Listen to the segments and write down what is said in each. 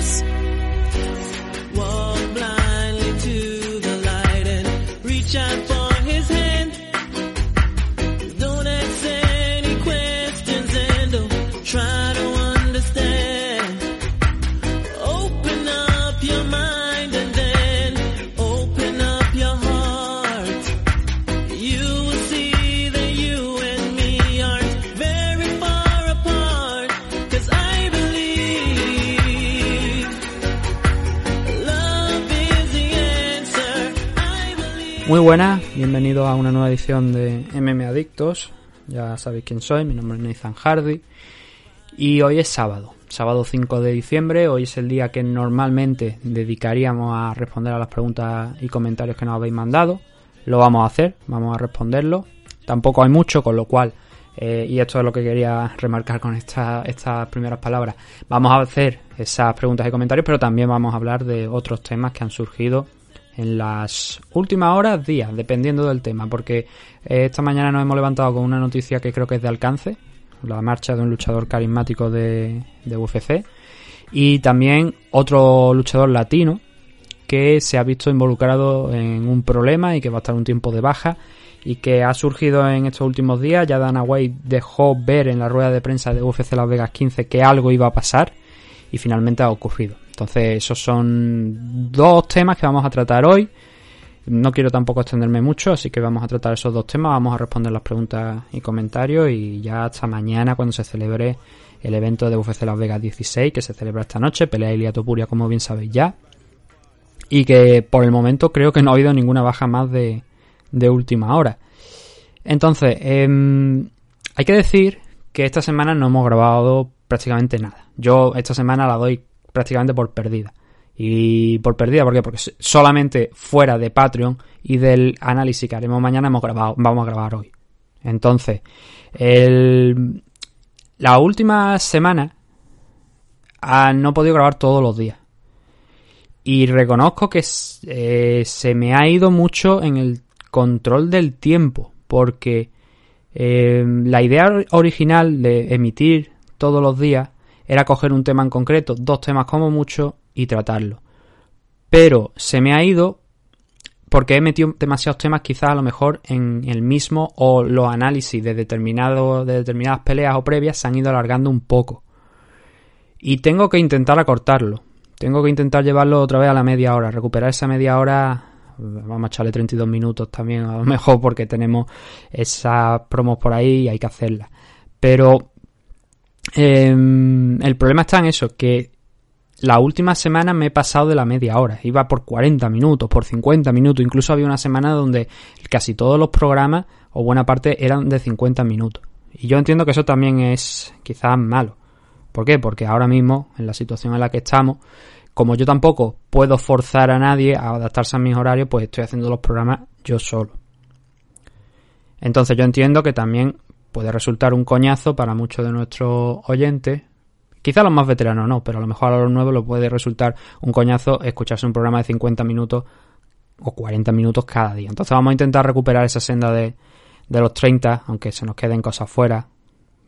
house Muy buenas, bienvenidos a una nueva edición de MM Adictos. Ya sabéis quién soy, mi nombre es Nathan Hardy. Y hoy es sábado, sábado 5 de diciembre. Hoy es el día que normalmente dedicaríamos a responder a las preguntas y comentarios que nos habéis mandado. Lo vamos a hacer, vamos a responderlo. Tampoco hay mucho, con lo cual, eh, y esto es lo que quería remarcar con esta- estas primeras palabras, vamos a hacer esas preguntas y comentarios, pero también vamos a hablar de otros temas que han surgido en las últimas horas, días, dependiendo del tema, porque eh, esta mañana nos hemos levantado con una noticia que creo que es de alcance, la marcha de un luchador carismático de, de UFC, y también otro luchador latino que se ha visto involucrado en un problema y que va a estar un tiempo de baja y que ha surgido en estos últimos días. Ya Dana White dejó ver en la rueda de prensa de UFC Las Vegas 15 que algo iba a pasar y finalmente ha ocurrido. Entonces esos son dos temas que vamos a tratar hoy. No quiero tampoco extenderme mucho, así que vamos a tratar esos dos temas, vamos a responder las preguntas y comentarios y ya hasta mañana cuando se celebre el evento de UFC Las Vegas 16 que se celebra esta noche, pelea Ilia Topuria como bien sabéis ya. Y que por el momento creo que no ha habido ninguna baja más de, última hora. Entonces, em, hay que decir que esta semana no hemos grabado prácticamente nada. Yo esta semana la doy prácticamente por perdida. Y por perdida. Porque solamente fuera de Patreon y del análisis que haremos mañana hemos grabado, vamos a grabar hoy. Entonces, el, la última semana ah, no he podido grabar todos los días. Y reconozco que eh, se me ha ido mucho en el control del tiempo. Porque eh, la idea original de emitir todos los días era coger un tema en concreto, dos temas como mucho, y tratarlo. Pero se me ha ido porque he metido demasiados temas quizás a lo mejor en el mismo o los análisis de, determinado, de determinadas peleas o previas se han ido alargando un poco. Y tengo que intentar acortarlo. Tengo que intentar llevarlo otra vez a la media hora, recuperar esa media hora. Vamos a echarle 32 minutos también, a lo mejor porque tenemos esas promos por ahí y hay que hacerlas. Pero eh, el problema está en eso, que la última semana me he pasado de la media hora. Iba por 40 minutos, por 50 minutos. Incluso había una semana donde casi todos los programas, o buena parte, eran de 50 minutos. Y yo entiendo que eso también es quizás malo. ¿Por qué? Porque ahora mismo, en la situación en la que estamos, como yo tampoco puedo forzar a nadie a adaptarse a mis horarios, pues estoy haciendo los programas yo solo. Entonces yo entiendo que también puede resultar un coñazo para muchos de nuestros oyentes. Quizá los más veteranos no, pero a lo mejor a los nuevos lo puede resultar un coñazo escucharse un programa de 50 minutos o 40 minutos cada día. Entonces vamos a intentar recuperar esa senda de, de los 30, aunque se nos queden cosas fuera.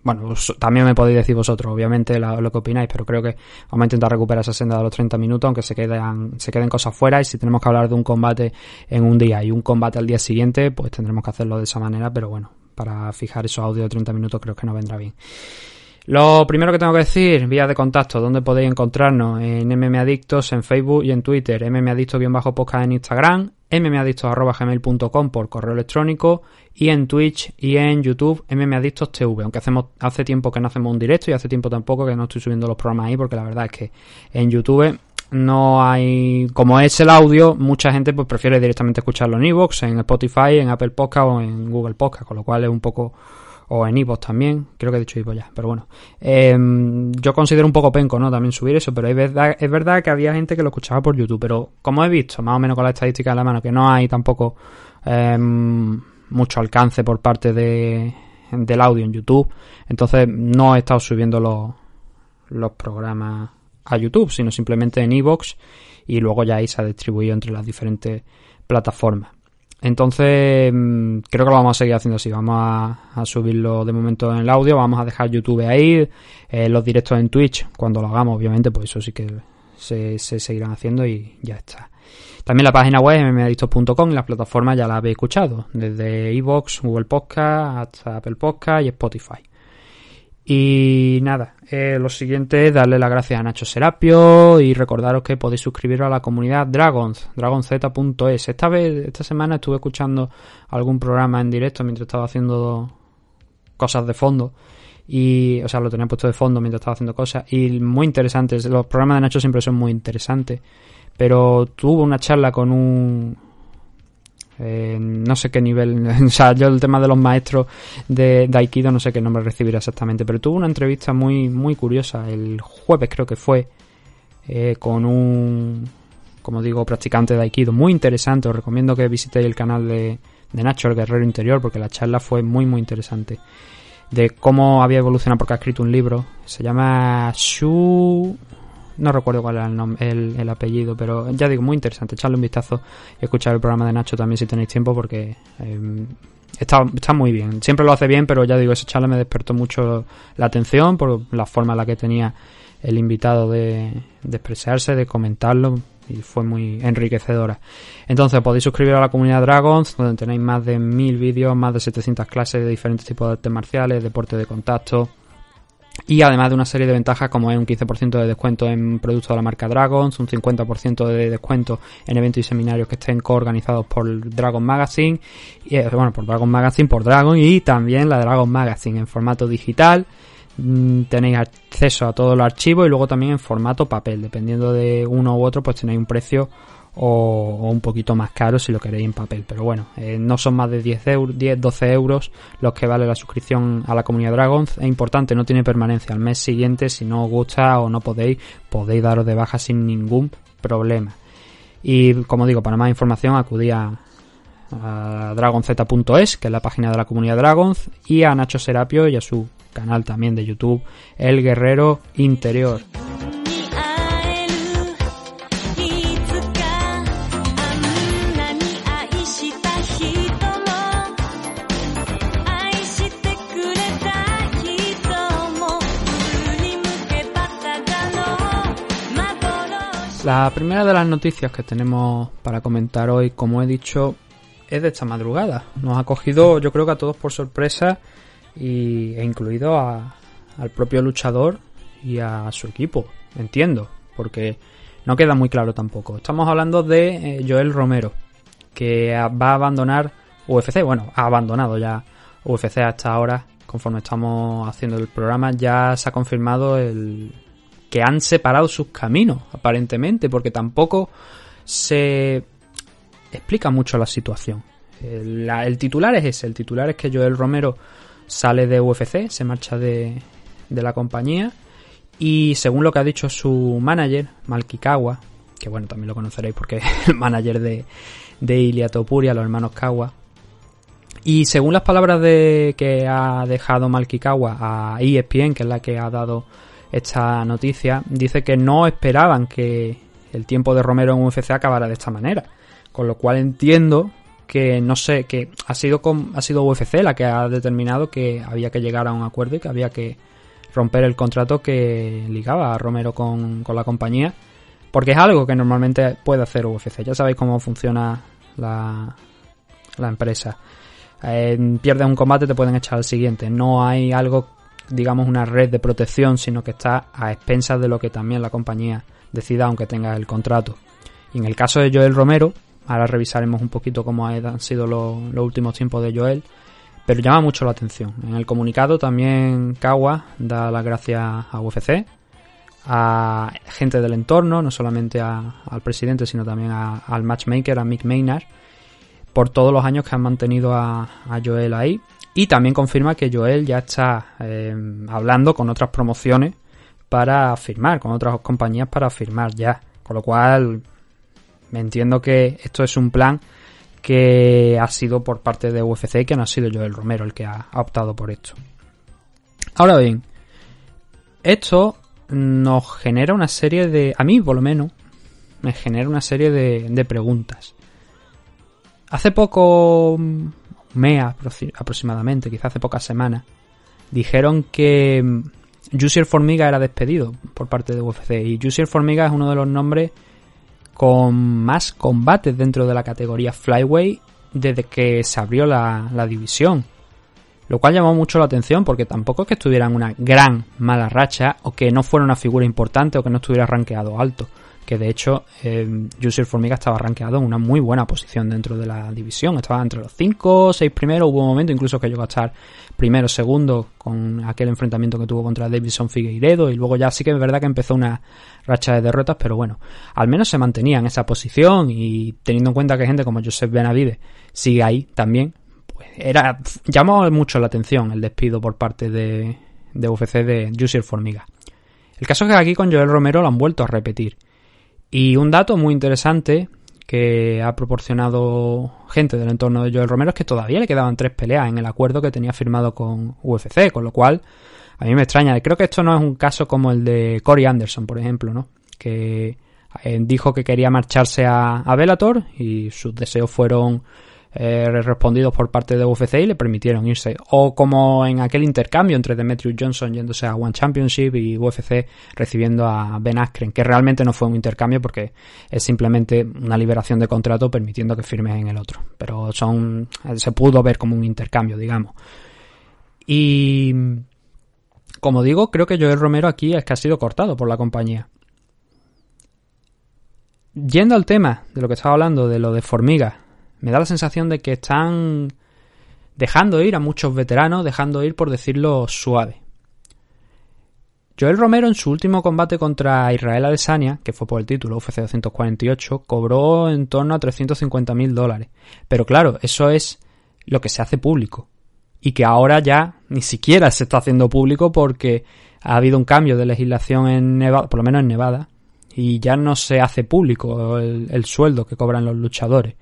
Bueno, también me podéis decir vosotros, obviamente, lo, que opináis, pero creo que vamos a intentar recuperar esa senda de los 30 minutos, aunque se queden, se queden cosas fuera. Y si tenemos que hablar de un combate en un día y un combate al día siguiente, pues tendremos que hacerlo de esa manera, pero bueno, para fijar esos audios de 30 minutos creo que no vendrá bien. Lo primero que tengo que decir, vías de contacto, donde podéis encontrarnos en mmadictos en Facebook y en Twitter, mmadictos-podcast en Instagram, mmadictos.gmail.com por correo electrónico y en Twitch y en YouTube mmadictos.tv, aunque hacemos, hace tiempo que no hacemos un directo y hace tiempo tampoco que no estoy subiendo los programas ahí porque la verdad es que en YouTube no hay, como es el audio, mucha gente pues prefiere directamente escucharlo en iVoox, en Spotify, en Apple Podcast o en Google Podcast, con lo cual es un poco o en iVoox también, creo que he dicho iVoox ya, pero bueno. Eh, yo considero un poco penco, ¿no? También subir eso, pero es verdad, es verdad que había gente que lo escuchaba por YouTube, pero como he visto, más o menos con la estadística en la mano, que no hay tampoco eh, mucho alcance por parte de, del audio en YouTube, entonces no he estado subiendo los, los programas a YouTube, sino simplemente en iVoox y luego ya ahí se ha distribuido entre las diferentes plataformas. Entonces, creo que lo vamos a seguir haciendo así. Vamos a, subirlo de momento en el audio. Vamos a dejar YouTube ahí. Eh, los directos en Twitch, cuando lo hagamos, obviamente, pues eso sí que se, se seguirán haciendo y ya está. También la página web mmadictos.com y las plataformas ya la habéis escuchado, desde iVoox, Google Podcast hasta Apple Podcast y Spotify. Y nada, eh, lo siguiente es darle las gracias a Nacho Serapio y recordaros que podéis suscribiros a la comunidad Dragons, dragonz.es. Esta vez, esta semana estuve escuchando algún programa en directo mientras estaba haciendo cosas de fondo. Y, o sea, lo tenía puesto de fondo mientras estaba haciendo cosas. Y muy interesantes. Los programas de Nacho siempre son muy interesantes. Pero tuvo una charla con un, eh, no sé qué nivel, o sea, yo el tema de los maestros de, de, Aikido no sé qué nombre recibirá exactamente, pero tuvo una entrevista muy, muy curiosa el jueves creo que fue, eh, con un, como digo, practicante de Aikido, muy interesante, os recomiendo que visitéis el canal de, de Nacho, el Guerrero Interior, porque la charla fue muy, muy interesante. De cómo había evolucionado, porque ha escrito un libro, se llama Shu no recuerdo cuál era el, el, el, apellido, pero ya digo, muy interesante. Echarle un vistazo y escuchar el programa de Nacho también si tenéis tiempo, porque eh, está, está muy bien. Siempre lo hace bien, pero ya digo, esa charla me despertó mucho la atención por la forma en la que tenía el invitado de, de expresarse, de comentarlo, y fue muy enriquecedora. Entonces podéis suscribiros a la comunidad Dragons, donde tenéis más de mil vídeos, más de 700 clases de diferentes tipos de artes marciales, deporte de contacto, y además de una serie de ventajas como es un 15% de descuento en productos de la marca Dragons, un 50% de descuento en eventos y seminarios que estén coorganizados por Dragon Magazine, y, eh, bueno, por Dragon Magazine, por Dragon y también la Dragon Magazine en formato digital. Mm, tenéis acceso a todos los archivos y luego también en formato papel. Dependiendo de uno u otro, pues tenéis un precio o, un poquito más caro si lo queréis en papel. Pero bueno, eh, no son más de 10, euros, 10, 12 euros los que vale la suscripción a la comunidad Dragons. Es importante, no tiene permanencia. Al mes siguiente, si no os gusta o no podéis, podéis daros de baja sin ningún problema. Y como digo, para más información acudí a, a dragonz.es, que es la página de la comunidad Dragons, y a Nacho Serapio y a su canal también de YouTube, El Guerrero Interior. La primera de las noticias que tenemos para comentar hoy, como he dicho, es de esta madrugada. Nos ha cogido, yo creo que a todos por sorpresa, y, e incluido a, al propio luchador y a su equipo. Entiendo, porque no queda muy claro tampoco. Estamos hablando de eh, Joel Romero, que va a abandonar UFC. Bueno, ha abandonado ya UFC hasta ahora. Conforme estamos haciendo el programa, ya se ha confirmado el, que han separado sus caminos, aparentemente, porque tampoco se explica mucho la situación. El, la, el, titular es ese, el titular es que Joel Romero sale de UFC, se marcha de, la compañía y según lo que ha dicho su manager, Malkikawa, que bueno, también lo conoceréis porque es el manager de, de Ilia los hermanos Kawa, y según las palabras de que ha dejado Malkikawa a ESPN, que es la que ha dado esta noticia, dice que no esperaban que el tiempo de Romero en UFC acabara de esta manera. Con lo cual entiendo que no sé, que ha sido, con, ha sido UFC la que ha determinado que había que llegar a un acuerdo y que había que romper el contrato que ligaba a Romero con, con la compañía. Porque es algo que normalmente puede hacer UFC. Ya sabéis cómo funciona la, la empresa. Eh, pierdes un combate, te pueden echar al siguiente. No hay algo digamos, una red de protección, sino que está a expensas de lo que también la compañía decida, aunque tenga el contrato. Y en el caso de Joel Romero, ahora revisaremos un poquito cómo han sido los, últimos tiempos de Joel, pero llama mucho la atención. En el comunicado también Kawa da las gracias a UFC, a gente del entorno, no solamente al presidente, sino también al matchmaker, a Mick Maynard, por todos los años que han mantenido a, a Joel ahí y también confirma que Joel ya está eh, hablando con otras promociones para firmar, con otras compañías para firmar ya. Con lo cual, me entiendo que esto es un plan que ha sido por parte de UFC que no ha sido Joel Romero el que ha optado por esto. Ahora bien, esto nos genera una serie de... A mí, por lo menos, me genera una serie de, de preguntas. Hace poco mes aproximadamente, quizás hace pocas semanas, dijeron que mm, Jussier Formiga era despedido por parte de UFC. Y Jussier Formiga es uno de los nombres con más combates dentro de la categoría Flyway desde que se abrió la, división. Lo cual llamó mucho la atención porque tampoco es que estuviera en una gran mala racha o que no fuera una figura importante o que no estuviera rankeado alto que de hecho eh, Formiga estaba rankeado en una muy buena posición dentro de la división, estaba entre los 5 o 6 primeros, hubo un momento incluso que llegó a estar primero, segundo con aquel enfrentamiento que tuvo contra Davidson Figueiredo y luego ya sí que es verdad que empezó una racha de derrotas, pero bueno, al menos se mantenía en esa posición y teniendo en cuenta que gente como Joseph Benavide sigue ahí también, pues era llamó mucho la atención el despido por parte de, de UFC de Jussier Formiga. El caso es que aquí con Joel Romero lo han vuelto a repetir. Y un dato muy interesante que ha proporcionado gente del entorno de Joel Romero es que todavía le quedaban tres peleas en el acuerdo que tenía firmado con UFC, con lo cual a mí me extraña. Creo que esto no es un caso como el de Corey Anderson, por ejemplo, ¿no? Que eh, dijo que quería marcharse a, a Bellator y sus deseos fueron eh, respondidos por parte de UFC y le permitieron irse. O como en aquel intercambio entre Demetrius Johnson yéndose a One Championship y UFC recibiendo a Ben Askren, que realmente no fue un intercambio porque es simplemente una liberación de contrato permitiendo que firmes en el otro. Pero son se pudo ver como un intercambio, digamos. Y como digo, creo que Joel Romero aquí es que ha sido cortado por la compañía. Yendo al tema de lo que estaba hablando, de lo de Formiga, me da la sensación de que están dejando ir a muchos veteranos, dejando ir por decirlo suave. Joel Romero en su último combate contra Israel Adesanya, que fue por el título UFC 248, cobró en torno a 350 mil dólares. Pero claro, eso es lo que se hace público. Y que ahora ya ni siquiera se está haciendo público porque ha habido un cambio de legislación en Nevada, por lo menos en Nevada, y ya no se hace público el, el sueldo que cobran los luchadores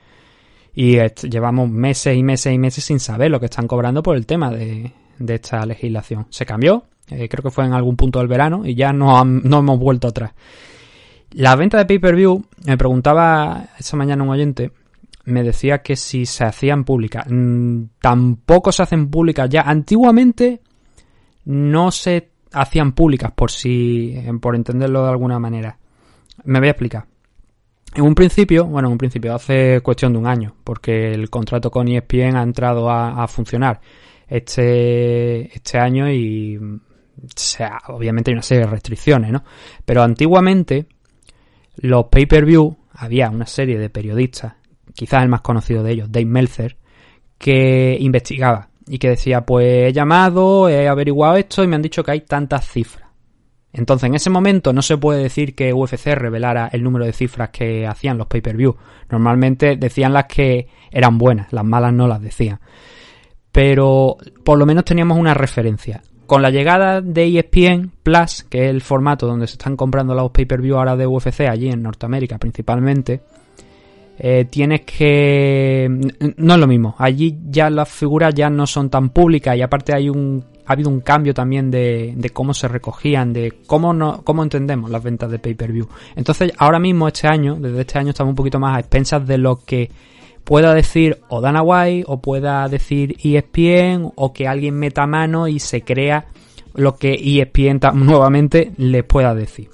y llevamos meses y meses y meses sin saber lo que están cobrando por el tema de, esta legislación. Se cambió, eh, creo que fue en algún punto del verano y ya no, no hemos vuelto atrás. La venta de pay-per-view, me preguntaba esta mañana un oyente, me decía que si se hacían públicas. Mm, tampoco se hacen públicas ya. Antiguamente no se hacían públicas por si, por entenderlo de alguna manera. Me voy a explicar. En un principio, bueno, en un principio, hace cuestión de un año, porque el contrato con ESPN ha entrado a, funcionar este, este año y sea, obviamente hay una serie de restricciones, ¿no? Pero antiguamente, los pay-per-view, había una serie de periodistas, quizás el más conocido de ellos, Dave Meltzer, que investigaba y que decía, pues he llamado, he averiguado esto y me han dicho que hay tantas cifras. Entonces, en ese momento no se puede decir que UFC revelara el número de cifras que hacían los pay-per-view. Normalmente decían las que eran buenas, las malas no las decían. Pero por lo menos teníamos una referencia. Con la llegada de ESPN Plus, que es el formato donde se están comprando los pay-per-view ahora de UFC allí en Norteamérica principalmente, eh, tienes que... No es lo mismo. Allí ya las figuras ya no son tan públicas y aparte hay un ha habido un cambio también de, cómo se recogían, de cómo, no, cómo entendemos las ventas de pay-per-view. Entonces, ahora mismo, este año, desde este año, estamos un poquito más a expensas de lo que pueda decir o Dana White, o pueda decir ESPN, o que alguien meta mano y se crea lo que ESPN nuevamente les pueda decir.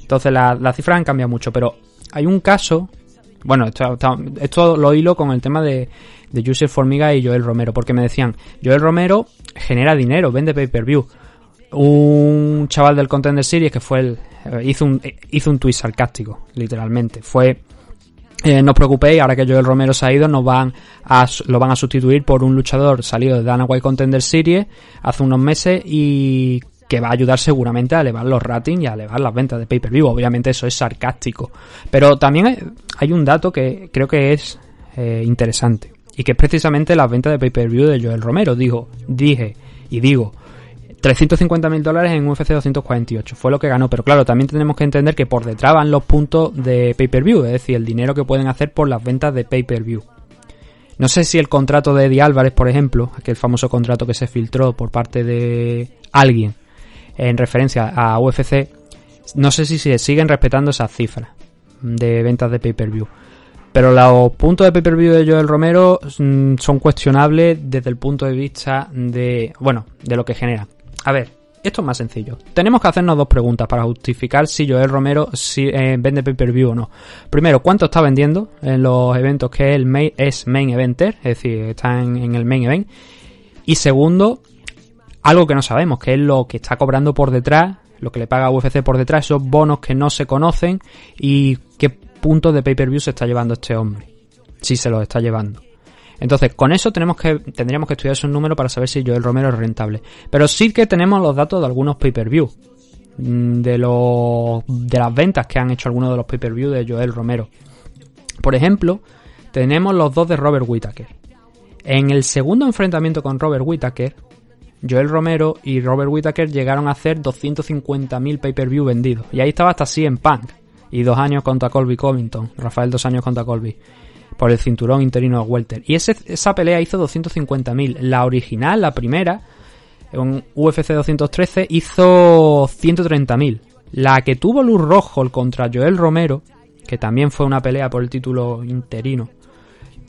Entonces, las cifras han cambiado mucho, pero hay un caso bueno, esto, esto, lo hilo con el tema de, de User Formiga y Joel Romero, porque me decían, Joel Romero genera dinero, vende pay-per-view. Un chaval del Contender Series que fue el, eh, hizo un, hizo un tweet sarcástico, literalmente. Fue, eh, no os preocupéis, ahora que Joel Romero se ha ido, nos van a, lo van a sustituir por un luchador salido de Dana White Contender Series hace unos meses y que va a ayudar seguramente a elevar los ratings y a elevar las ventas de pay-per-view. Obviamente eso es sarcástico. Pero también hay, un dato que creo que es eh, interesante. Y que es precisamente las ventas de pay-per-view de Joel Romero. Digo, dije y digo, 350 mil dólares en UFC 248. Fue lo que ganó. Pero claro, también tenemos que entender que por detrás van los puntos de pay-per-view. Es decir, el dinero que pueden hacer por las ventas de pay-per-view. No sé si el contrato de Eddie Álvarez, por ejemplo, aquel famoso contrato que se filtró por parte de alguien, en referencia a UFC, no sé si se siguen respetando esas cifras de ventas de pay-per-view. Pero los puntos de pay-per-view de Joel Romero mm, son cuestionables desde el punto de vista de, bueno, de lo que genera. A ver, esto es más sencillo. Tenemos que hacernos dos preguntas para justificar si Joel Romero eh, vende pay-per-view o no. Primero, ¿cuánto está vendiendo en los eventos que él main, es main eventer? Es decir, está en, en el main event. Y segundo, algo que no sabemos, que es lo que está cobrando por detrás, lo que le paga UFC por detrás, esos bonos que no se conocen y qué punto de pay-per-view se está llevando este hombre. Si se los está llevando. Entonces, con eso tenemos que, tendríamos que estudiar esos números para saber si Joel Romero es rentable. Pero sí que tenemos los datos de algunos pay-per-view. mm, De, los, de las ventas que han hecho algunos de los pay-per-view de Joel Romero. Por ejemplo, tenemos los dos de Robert Whittaker. En el segundo enfrentamiento con Robert Whittaker, Joel Romero y Robert Whittaker llegaron a hacer 250.000 pay-per-view vendidos. Y ahí estaba hasta en Punk. Y dos años contra Colby Covington. Rafael dos años contra Colby. Por el cinturón interino de Welter. Y esa pelea hizo 250.000. La original, la primera, en UFC 213, hizo 130.000. La que tuvo Luz Rojo contra Joel Romero, que también fue una pelea por el título interino,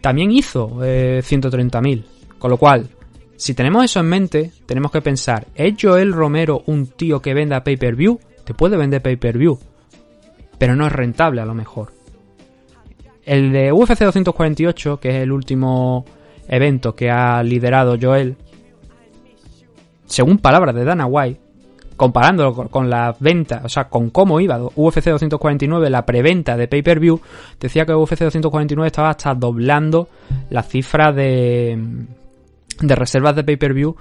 también hizo eh, 130.000. Con lo cual, si tenemos eso en mente, tenemos que pensar, ¿es Joel Romero un tío que venda pay-per-view? Te puede vender pay-per-view, pero no es rentable a lo mejor. El de UFC 248, que es el último evento que ha liderado Joel, según palabras de Dana White, comparándolo con, la venta, o sea, con cómo iba UFC 249, la preventa de pay-per-view, decía que UFC 249 estaba hasta doblando la cifra de, de reservas de pay-per-view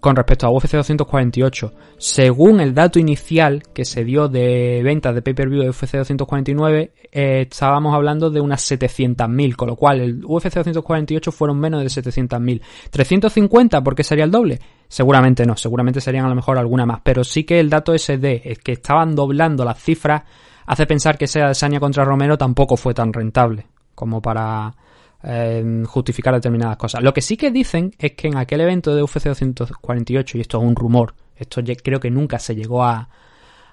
con respecto a UFC 248. Según el dato inicial que se dio de ventas de pay-per-view de UFC 249, eh, estábamos hablando de unas 700.000, con lo cual el UFC 248 fueron menos de 700.000. ¿350 porque sería el doble? Seguramente no, seguramente serían a lo mejor alguna más, pero sí que el dato SD, es que estaban doblando las cifras, hace pensar que esa Adesanya contra Romero tampoco fue tan rentable como para eh, justificar determinadas cosas. Lo que sí que dicen es que en aquel evento de UFC 248, y esto es un rumor, esto creo que nunca se llegó a,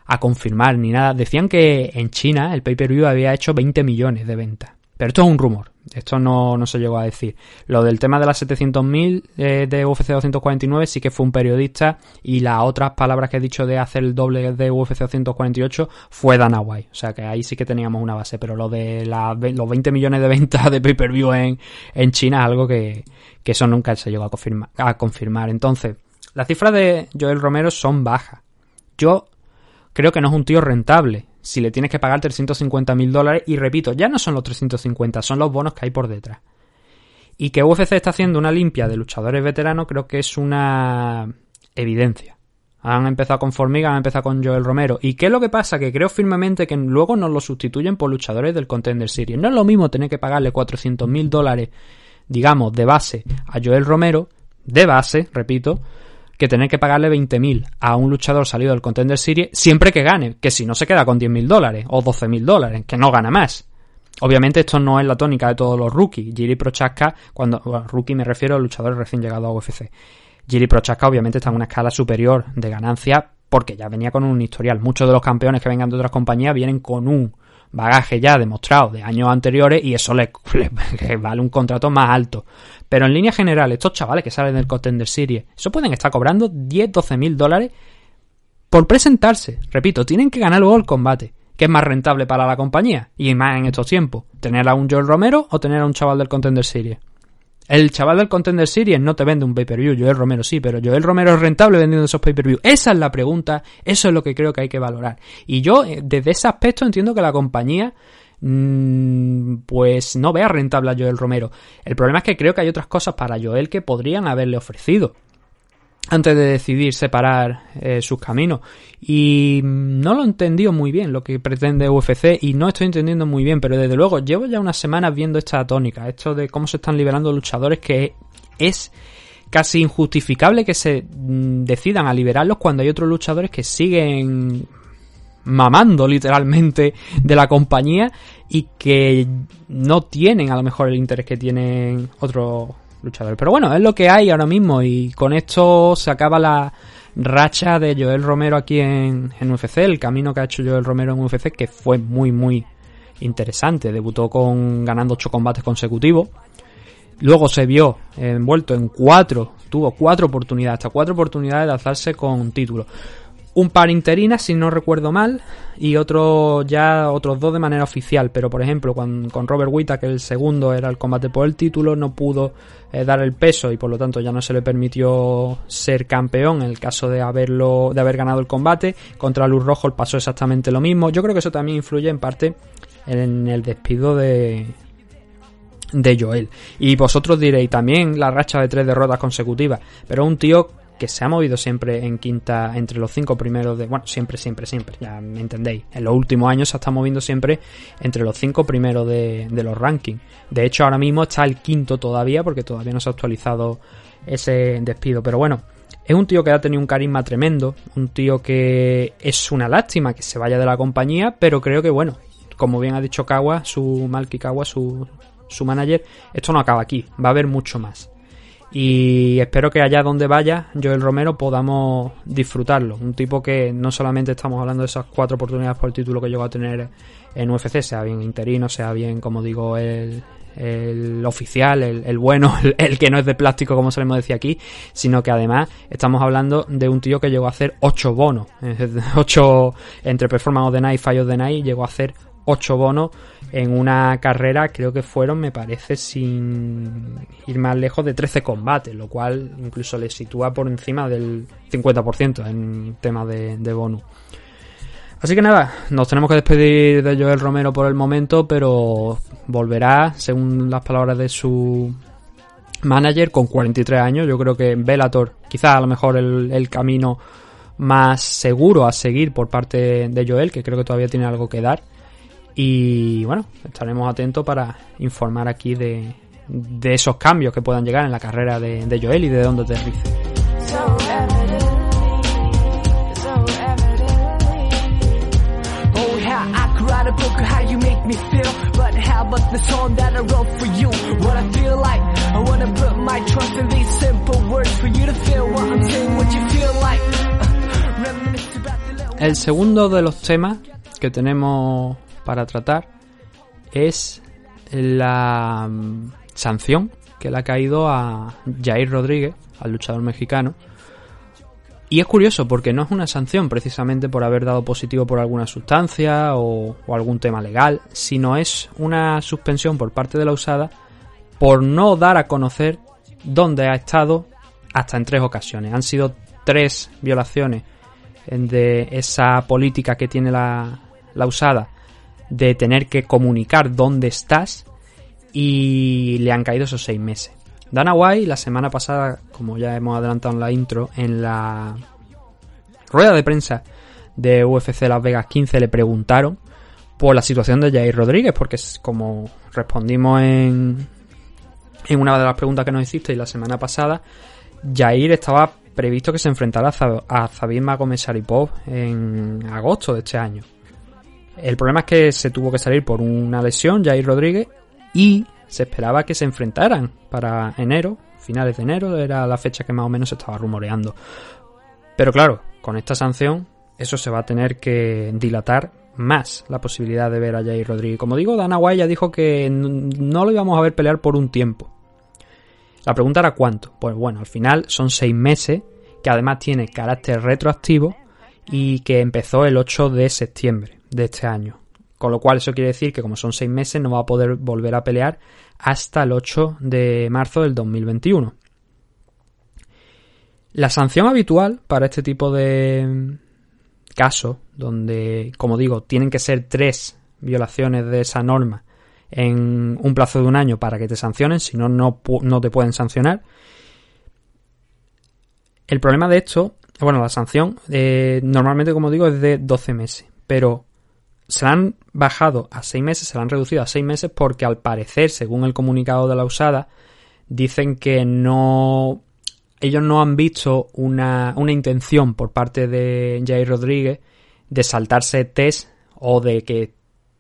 a confirmar ni nada, decían que en China el pay-per-view había hecho 20 millones de ventas. Pero esto es un rumor, esto no, no se llegó a decir. Lo del tema de las 700.000 eh, de UFC 249 sí que fue un periodista y las otras palabras que he dicho de hacer el doble de UFC 248 fue Dana White. O sea que ahí sí que teníamos una base, pero lo de los 20 millones de ventas de pay-per-view en, en China es algo que, que eso nunca se llegó a a confirmar. Entonces, las cifras de Joel Romero son bajas. Yo creo que no es un tío rentable si le tienes que pagar 350 mil dólares. Y repito, ya no son los 350, son los bonos que hay por detrás. Y que UFC está haciendo una limpia de luchadores veteranos, creo que es una evidencia. Han empezado con Formiga, han empezado con Joel Romero. ¿Y qué es lo que pasa? Que creo firmemente que luego nos lo sustituyen por luchadores del Contender Series. No es lo mismo tener que pagarle 400 mil dólares, digamos, de base a Joel Romero, de base, repito, que tener que pagarle 20.000 a un luchador salido del Contender Series siempre que gane, que si no se queda con 10.000 dólares o 12.000 dólares, que no gana más. Obviamente esto no es la tónica de todos los rookies. Giri Prochaska, cuando rookie me refiero a luchadores recién llegados a UFC. Giri Prochaska obviamente está en una escala superior de ganancia porque ya venía con un historial. Muchos de los campeones que vengan de otras compañías vienen con un bagaje ya demostrado de años anteriores y eso les vale un contrato más alto. Pero en línea general, estos chavales que salen del Contender Series, eso pueden estar cobrando 10, 12 mil dólares por presentarse. Repito, tienen que ganar luego el combate, que es más rentable para la compañía y más en estos tiempos. Tener a un Joel Romero o tener a un chaval del Contender Series. El chaval del Contender Series no te vende un pay-per-view, Joel Romero sí, pero Joel Romero es rentable vendiendo esos pay-per-view. Esa es la pregunta, eso es lo que creo que hay que valorar. Y yo, eh, desde ese aspecto, entiendo que la compañía mmm, pues no vea rentable a Joel Romero. El problema es que creo que hay otras cosas para Joel que podrían haberle ofrecido antes de decidir separar eh, sus caminos. Y no lo he entendido muy bien lo que pretende UFC y no estoy entendiendo muy bien, pero desde luego llevo ya unas semanas viendo esta tónica, esto de cómo se están liberando luchadores que es casi injustificable que se mm, decidan a liberarlos cuando hay otros luchadores que siguen mamando literalmente de la compañía y que no tienen a lo mejor el interés que tienen otros luchadores. Pero bueno, es lo que hay ahora mismo y con esto se acaba la racha de Joel Romero aquí en, en UFC, el camino que ha hecho Joel Romero en UFC que fue muy muy interesante. Debutó con ganando ocho combates consecutivos. Luego se vio envuelto en cuatro tuvo cuatro oportunidades, hasta cuatro oportunidades de alzarse con título. Un par interinas, si no recuerdo mal, y otro ya otros dos de manera oficial. Pero por ejemplo, con, con Robert Wita, que el segundo era el combate por el título, no pudo eh, dar el peso y por lo tanto ya no se le permitió ser campeón en el caso de haberlo, de haber ganado el combate. Contra Luz Rojo pasó exactamente lo mismo. Yo creo que eso también influye en parte en el despido de, de Joel. Y vosotros diréis también la racha de tres derrotas consecutivas, pero un tío que se ha movido siempre en quinta entre los cinco primeros de bueno siempre siempre siempre ya me entendéis. En los últimos años se está moviendo siempre entre los cinco primeros de, los rankings. De hecho ahora mismo está el quinto todavía porque todavía no se ha actualizado ese despido. Pero bueno es un tío que ha tenido un carisma tremendo un tío que es una lástima que se vaya de la compañía pero creo que bueno como bien ha dicho Kawa su Malki Kawa su su manager esto no acaba aquí va a haber mucho más y espero que allá donde vaya Joel Romero podamos disfrutarlo. Un tipo que no solamente estamos hablando de esas cuatro oportunidades por el título que llegó a tener en UFC, sea bien interino, sea bien, como digo, el, el oficial, el, bueno, el, que no es de plástico como solemos decir aquí, sino que además estamos hablando de un tío que llegó a hacer ocho bonos, ocho entre Performance of the Night y Fire of the Night, llegó a hacer ocho bonos en una carrera, creo que fueron, me parece, sin ir más lejos de 13 combates, lo cual incluso le sitúa por encima del 50% en tema de, de bonus. Así que nada, nos tenemos que despedir de Joel Romero por el momento, pero volverá, según las palabras de su manager, con 43 años. Yo creo que Velator, quizás a lo mejor el, el camino más seguro a seguir por parte de Joel, que creo que todavía tiene algo que dar. Y bueno, estaremos atentos para informar aquí de, de esos cambios que puedan llegar en la carrera de, de Joel y de dónde aterrice. El segundo de los temas que tenemos para tratar es la sanción que le ha caído a Jair Rodríguez, al luchador mexicano. Y es curioso porque no es una sanción precisamente por haber dado positivo por alguna sustancia o, o algún tema legal, sino es una suspensión por parte de la usada por no dar a conocer dónde ha estado hasta en tres ocasiones. Han sido tres violaciones de esa política que tiene la, la usada de tener que comunicar dónde estás y le han caído esos seis meses. Dana White la semana pasada, como ya hemos adelantado en la intro, en la rueda de prensa de UFC Las Vegas 15 le preguntaron por la situación de Jair Rodríguez, porque como respondimos en, en una de las preguntas que nos hiciste la semana pasada, Jair estaba previsto que se enfrentara a Zabit Magomedov en agosto de este año. El problema es que se tuvo que salir por una lesión, Jair Rodríguez, y se esperaba que se enfrentaran para enero, finales de enero, era la fecha que más o menos se estaba rumoreando. Pero claro, con esta sanción, eso se va a tener que dilatar más la posibilidad de ver a Jair Rodríguez. Como digo, Dana White ya dijo que no lo íbamos a ver pelear por un tiempo. La pregunta era cuánto. Pues bueno, al final son seis meses, que además tiene carácter retroactivo y que empezó el 8 de septiembre de este año. Con lo cual eso quiere decir que como son seis meses no va a poder volver a pelear hasta el 8 de marzo del 2021. La sanción habitual para este tipo de casos, donde, como digo, tienen que ser tres violaciones de esa norma en un plazo de un año para que te sancionen, si no, no te pueden sancionar. El problema de esto, bueno, la sanción, eh, normalmente, como digo, es de 12 meses, pero se la han bajado a 6 meses, se la han reducido a 6 meses porque al parecer, según el comunicado de la usada, dicen que no... Ellos no han visto una, una intención por parte de Jair Rodríguez de saltarse test o de que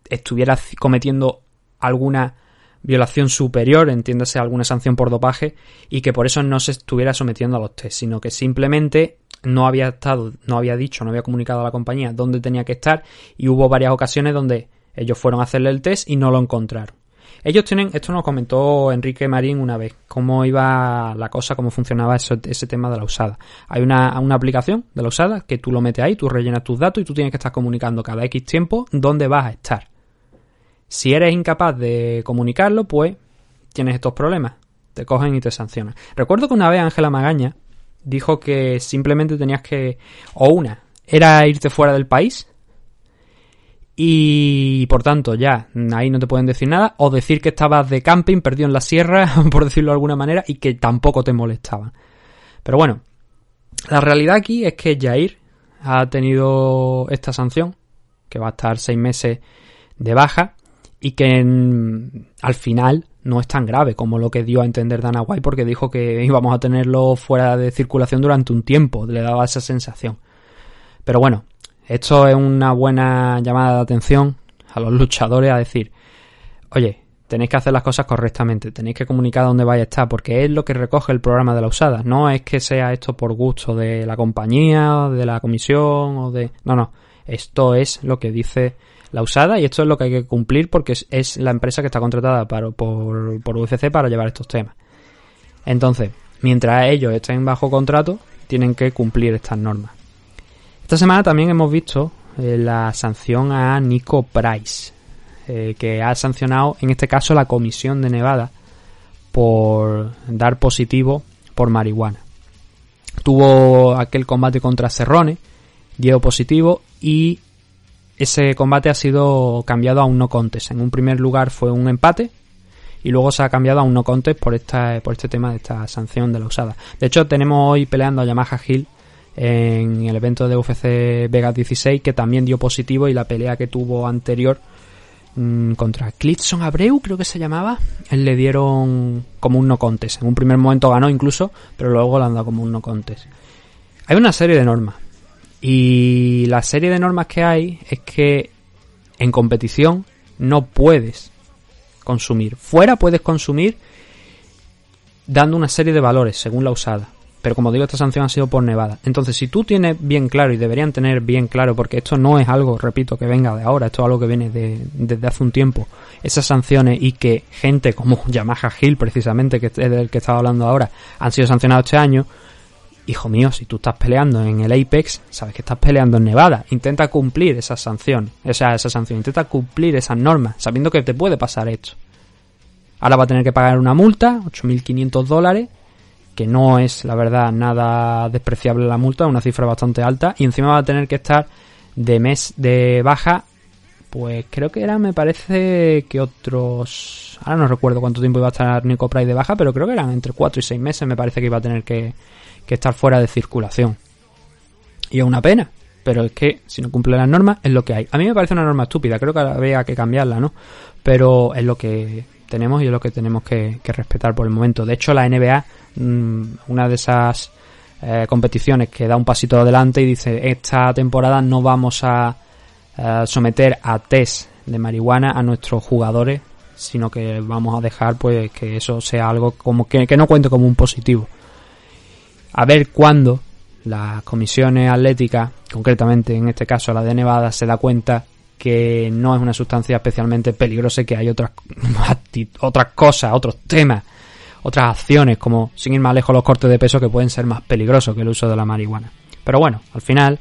estuviera cometiendo alguna violación superior, entiéndase alguna sanción por dopaje, y que por eso no se estuviera sometiendo a los test, sino que simplemente no había estado, no había dicho, no había comunicado a la compañía dónde tenía que estar, y hubo varias ocasiones donde ellos fueron a hacerle el test y no lo encontraron. Ellos tienen, esto nos comentó Enrique Marín una vez, cómo iba la cosa, cómo funcionaba ese tema de la usada. Hay una, una aplicación de la usada que tú lo metes ahí, tú rellenas tus datos y tú tienes que estar comunicando cada X tiempo dónde vas a estar. Si eres incapaz de comunicarlo, pues tienes estos problemas. Te cogen y te sancionan. Recuerdo que una vez Ángela Magaña dijo que simplemente tenías que... O una, era irte fuera del país y por tanto ya ahí no te pueden decir nada o decir que estabas de camping perdido en la sierra por decirlo de alguna manera y que tampoco te molestaban pero bueno la realidad aquí es que Jair ha tenido esta sanción que va a estar seis meses de baja y que mm, al final no es tan grave como lo que dio a entender Dana White porque dijo que íbamos a tenerlo fuera de circulación durante un tiempo le daba esa sensación pero bueno esto es una buena llamada de atención a los luchadores a decir, oye, tenéis que hacer las cosas correctamente, tenéis que comunicar dónde vais a estar, porque es lo que recoge el programa de la usada. No es que sea esto por gusto de la compañía, o de la comisión, o de... No, no. Esto es lo que dice la usada y esto es lo que hay que cumplir porque es, es la empresa que está contratada para- por, por UFC para llevar estos temas. Entonces, mientras ellos estén bajo contrato, tienen que cumplir estas normas. Esta semana también hemos visto eh, la sanción a Nico Price, eh, que ha sancionado en este caso la Comisión de Nevada por dar positivo por marihuana. Tuvo aquel combate contra Cerrone, dio positivo y ese combate ha sido cambiado a un no contest. En un primer lugar fue un empate y luego se ha cambiado a un no contest por esta por este tema de esta sanción de la usada. De hecho, tenemos hoy peleando a Yamaha Hill en el evento de UFC Vegas 16 que también dio positivo y la pelea que tuvo anterior mm, contra Clitson Abreu creo que se llamaba le dieron como un no contest en un primer momento ganó incluso pero luego le han dado como un no contest hay una serie de normas y la serie de normas que hay es que en competición no puedes consumir fuera puedes consumir dando una serie de valores según la usada pero como digo, esta sanción ha sido por Nevada. Entonces, si tú tienes bien claro, y deberían tener bien claro, porque esto no es algo, repito, que venga de ahora, esto es algo que viene de, desde hace un tiempo, esas sanciones y que gente como Yamaha Hill, precisamente, que es del que estaba hablando ahora, han sido sancionados este año, hijo mío, si tú estás peleando en el Apex, sabes que estás peleando en Nevada, intenta cumplir esa sanción, o sea, esa sanción, intenta cumplir esas normas, sabiendo que te puede pasar esto. Ahora va a tener que pagar una multa, 8.500 dólares, que no es, la verdad, nada despreciable la multa, una cifra bastante alta, y encima va a tener que estar de mes de baja, pues creo que era, me parece que otros, ahora no recuerdo cuánto tiempo iba a estar Nico Price de baja, pero creo que eran entre 4 y 6 meses, me parece que iba a tener que, que estar fuera de circulación. Y es una pena, pero es que si no cumple las normas es lo que hay. A mí me parece una norma estúpida, creo que había que cambiarla, ¿no? Pero es lo que tenemos y es lo que tenemos que, respetar por el momento. De hecho, la NBA, mmm, una de esas eh, competiciones que da un pasito adelante y dice, esta temporada no vamos a eh, someter a test de marihuana a nuestros jugadores, sino que vamos a dejar pues que eso sea algo como que no cuente como un positivo. A ver cuándo las comisiones atléticas, concretamente en este caso la de Nevada, se da cuenta que no es una sustancia especialmente peligrosa y que hay otras, otras cosas, otros temas, otras acciones, como sin ir más lejos los cortes de peso que pueden ser más peligrosos que el uso de la marihuana. Pero bueno, al final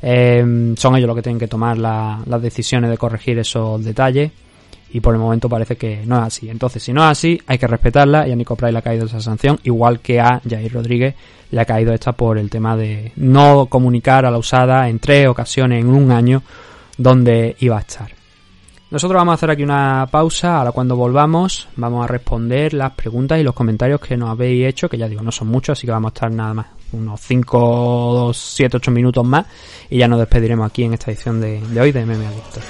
eh, son ellos los que tienen que tomar la, las decisiones de corregir esos detalles y por el momento parece que no es así. Entonces, si no es así, hay que respetarla y a Nico Price le ha caído esa sanción, igual que a Jair Rodríguez le ha caído esta por el tema de no comunicar a la usada en tres ocasiones en un año donde iba a estar. Nosotros vamos a hacer aquí una pausa, ahora cuando volvamos vamos a responder las preguntas y los comentarios que nos habéis hecho, que ya digo, no son muchos, así que vamos a estar nada más unos 5, 7, 8 minutos más y ya nos despediremos aquí en esta edición de, hoy de MMA Adicto.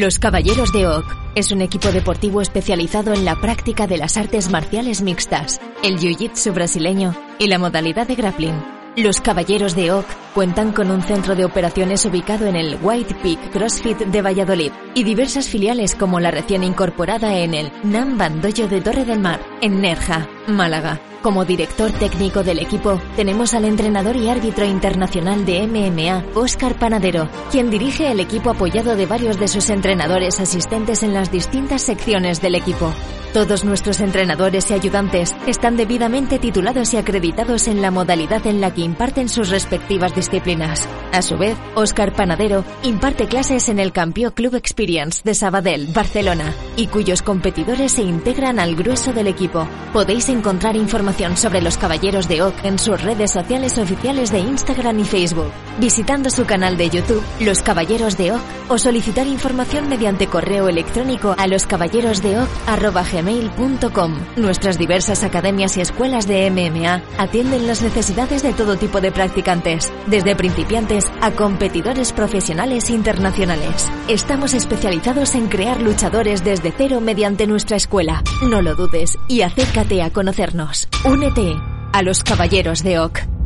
Los Caballeros de Oak es un equipo deportivo especializado en la práctica de las artes marciales mixtas, el jiu-jitsu brasileño y la modalidad de grappling. Los Caballeros de Oak cuentan con un centro de operaciones ubicado en el White Peak CrossFit de Valladolid y diversas filiales como la recién incorporada en el Nam Bandollo de Torre del Mar, en Nerja, Málaga. Como director técnico del equipo, tenemos al entrenador y árbitro internacional de MMA, Óscar Panadero, quien dirige el equipo apoyado de varios de sus entrenadores asistentes en las distintas secciones del equipo. Todos nuestros entrenadores y ayudantes están debidamente titulados y acreditados en la modalidad en la que imparten sus respectivas disciplinas. A su vez, Óscar Panadero imparte clases en el Campeón Club Experience de Sabadell, Barcelona, y cuyos competidores se integran al grueso del equipo. Podéis encontrar información sobre los Caballeros de Oak en sus redes sociales oficiales de Instagram y Facebook, visitando su canal de YouTube, Los Caballeros de Oak, o solicitar información mediante correo electrónico a loscaballerosdeoc.gmail.com. Nuestras diversas academias y escuelas de MMA atienden las necesidades de todo tipo de practicantes, desde principiantes a competidores profesionales internacionales. Estamos especializados en crear luchadores desde cero mediante nuestra escuela. No lo dudes y acércate a conocernos. Únete a los Caballeros de Oak.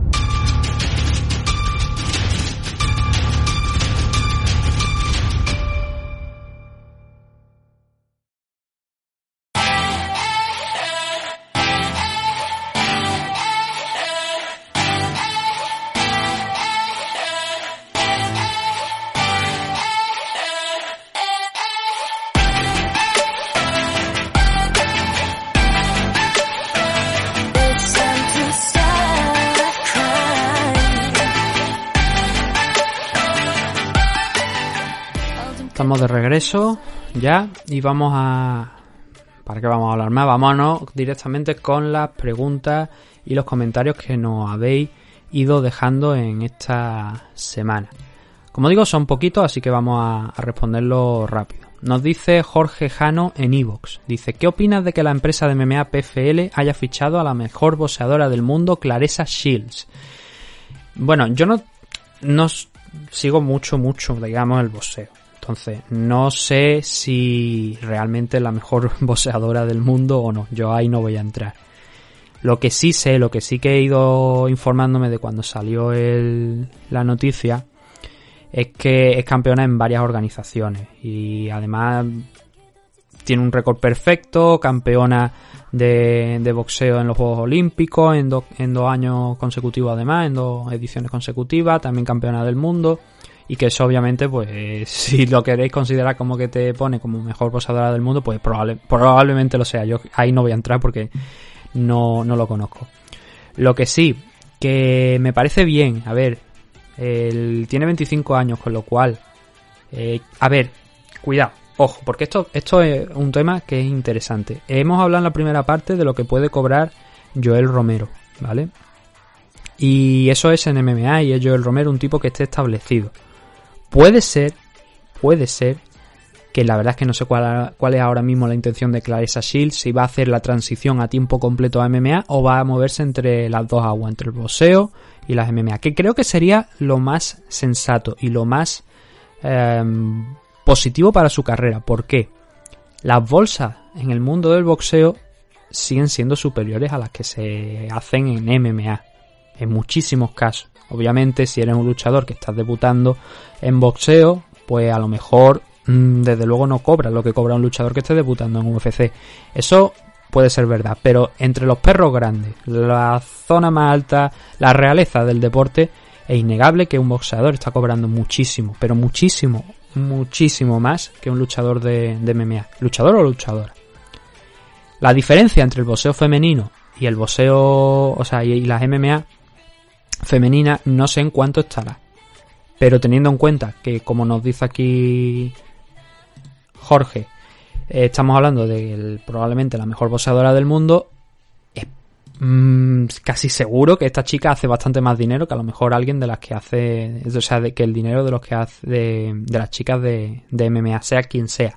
De regreso ya y vamos a... ¿Para qué vamos a hablar más? Vámonos directamente con las preguntas y los comentarios que nos habéis ido dejando en esta semana. Como digo, son poquitos, así que vamos a, responderlo rápido. Nos dice Jorge Jano en Evox. Dice, ¿qué opinas de que la empresa de MMA PFL haya fichado a la mejor boxeadora del mundo, Claressa Shields? Bueno, yo no, no sigo mucho, mucho, digamos, el boxeo. Entonces, no sé si realmente es la mejor boxeadora del mundo o no. Yo ahí no voy a entrar. Lo que sí sé, lo que sí que he ido informándome de cuando salió el- la noticia, es que es campeona en varias organizaciones y además tiene un récord perfecto, campeona de, boxeo en los Juegos Olímpicos en, do- en dos años consecutivos además, en dos ediciones consecutivas, también campeona del mundo y que eso obviamente pues si lo queréis considerar como que te pone como mejor boxeadora del mundo pues probable- probablemente lo sea, yo ahí no voy a entrar porque no, no lo conozco. Lo que sí, que me parece bien, a ver, él tiene 25 años, con lo cual, eh, a ver, cuidado, ojo, porque esto, esto es un tema que es interesante. Hemos hablado en la primera parte de lo que puede cobrar Joel Romero, ¿vale? Y eso es en MMA y es Joel Romero un tipo que esté establecido. Puede ser, puede ser que la verdad es que no sé cuál, es ahora mismo la intención de Clarissa Shields, si va a hacer la transición a tiempo completo a MMA o va a moverse entre las dos aguas, entre el boxeo y las MMA, que creo que sería lo más sensato y lo más eh, positivo para su carrera. ¿Por qué? Las bolsas en el mundo del boxeo siguen siendo superiores a las que se hacen en MMA, en muchísimos casos. Obviamente, si eres un luchador que estás debutando en boxeo, pues a lo mejor mm, desde luego no cobras lo que cobra un luchador que esté debutando en UFC. Eso puede ser verdad, pero entre los perros grandes, la zona más alta, la realeza del deporte, es innegable que un boxeador está cobrando muchísimo, pero muchísimo, muchísimo más que un luchador de, de MMA. ¿Luchador o luchadora? La diferencia entre el boxeo femenino y el boxeo, o sea, y las MMA femeninas, no sé en cuánto estará. Pero teniendo en cuenta que, como nos dice aquí Jorge, eh, estamos hablando de probablemente la mejor boxeadora del mundo, es mm, casi seguro que esta chica hace bastante más dinero que a lo mejor alguien de las que hace, o sea, de, que el dinero de los que hace de, de las chicas de, de MMA, sea quien sea.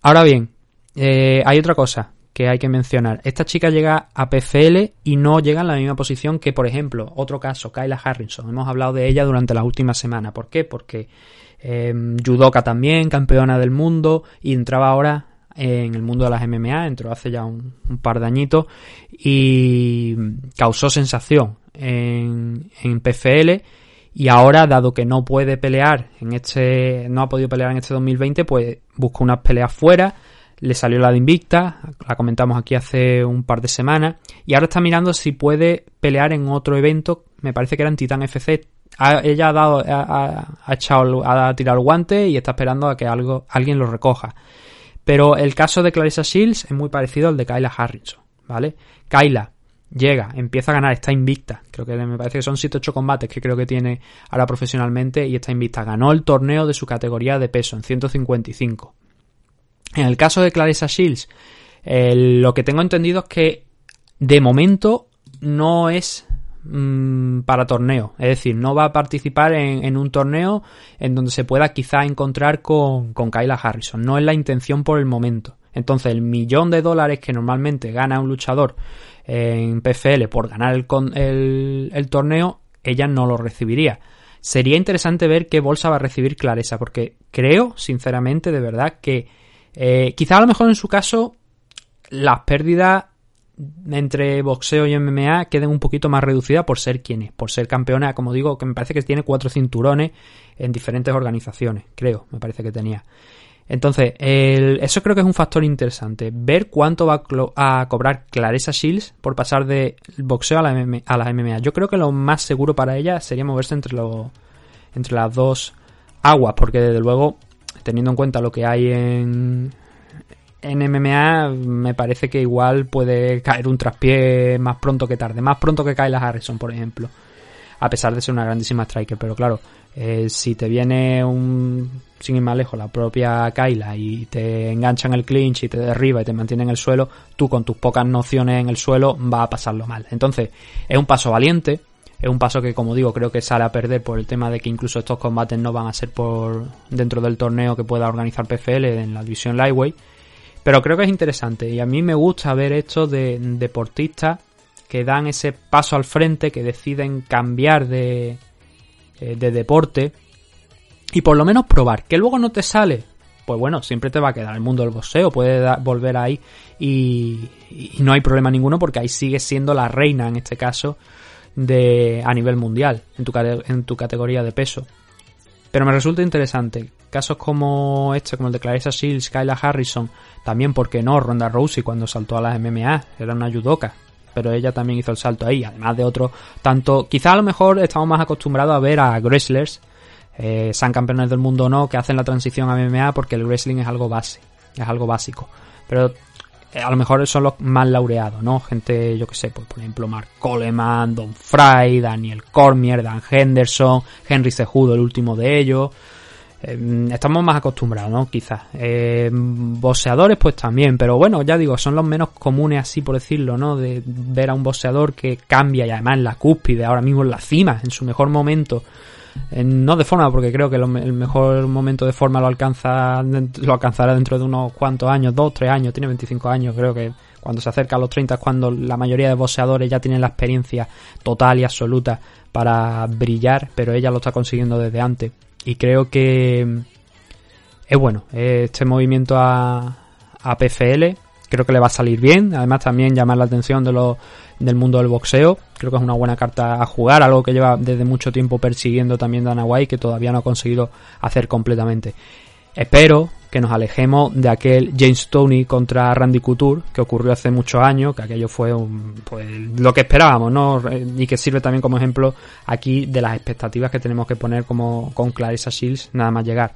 Ahora bien, eh, hay otra cosa que hay que mencionar. Esta chica llega a PFL y no llega en la misma posición que, por ejemplo, otro caso, Kyla Harrison. Hemos hablado de ella durante las últimas semanas. ¿Por qué? Porque eh, judoka también, campeona del mundo, y entraba ahora en el mundo de las MMA, entró hace ya un, un par de añitos y causó sensación en, en PFL y ahora dado que no puede pelear en este no ha podido pelear en este 2020 pues busca unas peleas fuera le salió la de Invicta la comentamos aquí hace un par de semanas y ahora está mirando si puede pelear en otro evento me parece que era en Titan FC Ha- ella ha dado ha, ha- ha echado ha tirado el guante y está esperando a que algo alguien lo recoja pero el caso de Clarissa Shields es muy parecido al de Kyla Harrison, ¿vale? Kyla llega, empieza a ganar, está invicta. Creo que me parece que son 7-8 combates que creo que tiene ahora profesionalmente y está invicta. Ganó el torneo de su categoría de peso en 155. En el caso de Clarissa Shields, lo que tengo entendido es que de momento no es mm, para torneo. Es decir, no va a participar en, un torneo en donde se pueda quizá encontrar con, con Kyla Harrison. No es la intención por el momento. Entonces, el millón de dólares que normalmente gana un luchador en PFL por ganar el, el torneo, ella no lo recibiría. Sería interesante ver qué bolsa va a recibir Claresa, porque creo, sinceramente, de verdad, que eh, quizá a lo mejor en su caso las pérdidas entre boxeo y MMA queden un poquito más reducidas por ser quien es, por ser campeona, como digo, que me parece que tiene cuatro cinturones en diferentes organizaciones, creo, me parece que tenía. Entonces, eso creo que es un factor interesante. Ver cuánto va a, cobrar Clarissa Shields por pasar del boxeo a la, a las MMA. Yo creo que lo más seguro para ella sería moverse entre, los entre las dos aguas, porque desde luego, teniendo en cuenta lo que hay en, en MMA, me parece que igual puede caer un traspié más pronto que tarde. Más pronto que Kyla Harrison, por ejemplo. A pesar de ser una grandísima striker, pero claro, eh, si te viene un, sin ir más lejos, la propia Kyla y te engancha en el clinch y te derriba y te mantiene en el suelo, tú con tus pocas nociones en el suelo vas a pasarlo mal. Entonces, es un paso valiente, es un paso que, como digo, creo que sale a perder por el tema de que incluso estos combates no van a ser por dentro del torneo que pueda organizar PFL en la división Lightweight. Pero creo que es interesante y a mí me gusta ver esto de deportistas que dan ese paso al frente, que deciden cambiar de, eh, de deporte y por lo menos probar. Que luego no te sale, pues bueno, siempre te va a quedar el mundo del boxeo, puedes volver ahí y, y no hay problema ninguno porque ahí sigues siendo la reina en este caso de a nivel mundial en tu, en tu categoría de peso. Pero me resulta interesante. Casos como este, como el de Clarissa Shields, Kyla Harrison, también, porque no? Ronda Rousey cuando saltó a las MMA, era una judoka, pero ella también hizo el salto ahí, además de otro tanto. Quizá a lo mejor estamos más acostumbrados a ver a wrestlers, eh, sean campeones del mundo o no, que hacen la transición a MMA porque el wrestling es algo base, es algo básico. Pero a lo mejor son los más laureados, ¿no? Gente, yo que sé, pues por ejemplo Mark Coleman, Don Fry, Daniel Cormier, Dan Henderson, Henry Cejudo, el último de ellos. Eh, estamos más acostumbrados, ¿no? Quizás. Eh, boxeadores, pues también, pero bueno, ya digo, son los menos comunes, así por decirlo, ¿no? De ver a un boxeador que cambia y además en la cúspide, ahora mismo en la cima, en su mejor momento. No de forma, porque creo que el mejor momento de forma lo alcanza lo alcanzará dentro de unos cuantos años, dos, tres años, tiene 25 años, creo que cuando se acerca a los 30 es cuando la mayoría de boxeadores ya tienen la experiencia total y absoluta para brillar, pero ella lo está consiguiendo desde antes. Y creo que mm, es bueno este movimiento a, a PFL. Creo que le va a salir bien. Además, también llamar la atención de los, del mundo del boxeo. Creo que es una buena carta a jugar. Algo que lleva desde mucho tiempo persiguiendo también Dana White, que todavía no ha conseguido hacer completamente. Espero que nos alejemos de aquel James Tony contra Randy Couture que ocurrió hace muchos años, que aquello fue pues, lo que esperábamos, ¿no? Y que sirve también como ejemplo aquí de las expectativas que tenemos que poner como con Clarissa Shields nada más llegar.